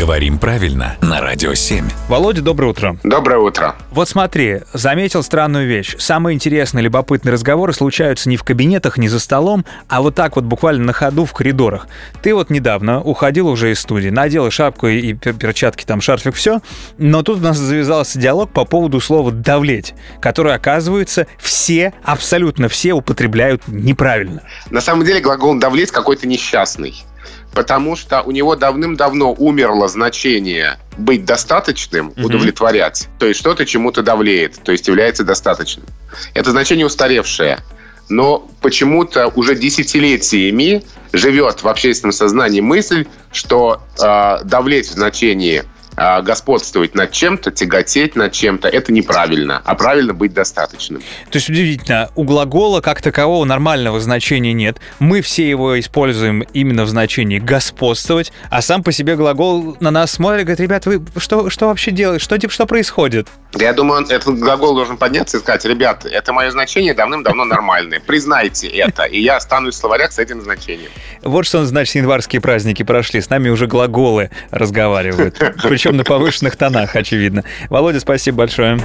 Говорим правильно на Радио 7. Володя, доброе утро. Доброе утро. Вот смотри, заметил странную вещь. Самые интересные любопытные разговоры случаются не в кабинетах, не за столом, а вот так вот буквально на ходу в коридорах. Ты вот недавно уходил уже из студии, надел шапку и перчатки, там шарфик, все, но тут у нас завязался диалог по поводу слова «давлеть», которое, оказывается, все, абсолютно все употребляют неправильно. На самом деле глагол «давлеть» какой-то несчастный потому что у него давным-давно умерло значение быть достаточным, удовлетворять. То есть что-то чему-то давлеет, то есть является достаточным. Это значение устаревшее. Но почему-то уже десятилетиями живет в общественном сознании мысль, что э, давлеть в значении господствовать над чем-то, тяготеть над чем-то, это неправильно, а правильно быть достаточным. То есть удивительно, у глагола как такового нормального значения нет. Мы все его используем именно в значении господствовать, а сам по себе глагол на нас смотрит и говорит, ребят, вы что, что вообще делаете? Что, типа, что происходит? Я думаю, этот глагол должен подняться и сказать, ребят, это мое значение давным-давно нормальное. Признайте это, и я останусь в словарях с этим значением. Вот что значит январские праздники прошли. С нами уже глаголы разговаривают. Причем на повышенных тонах, очевидно. Володя, спасибо большое.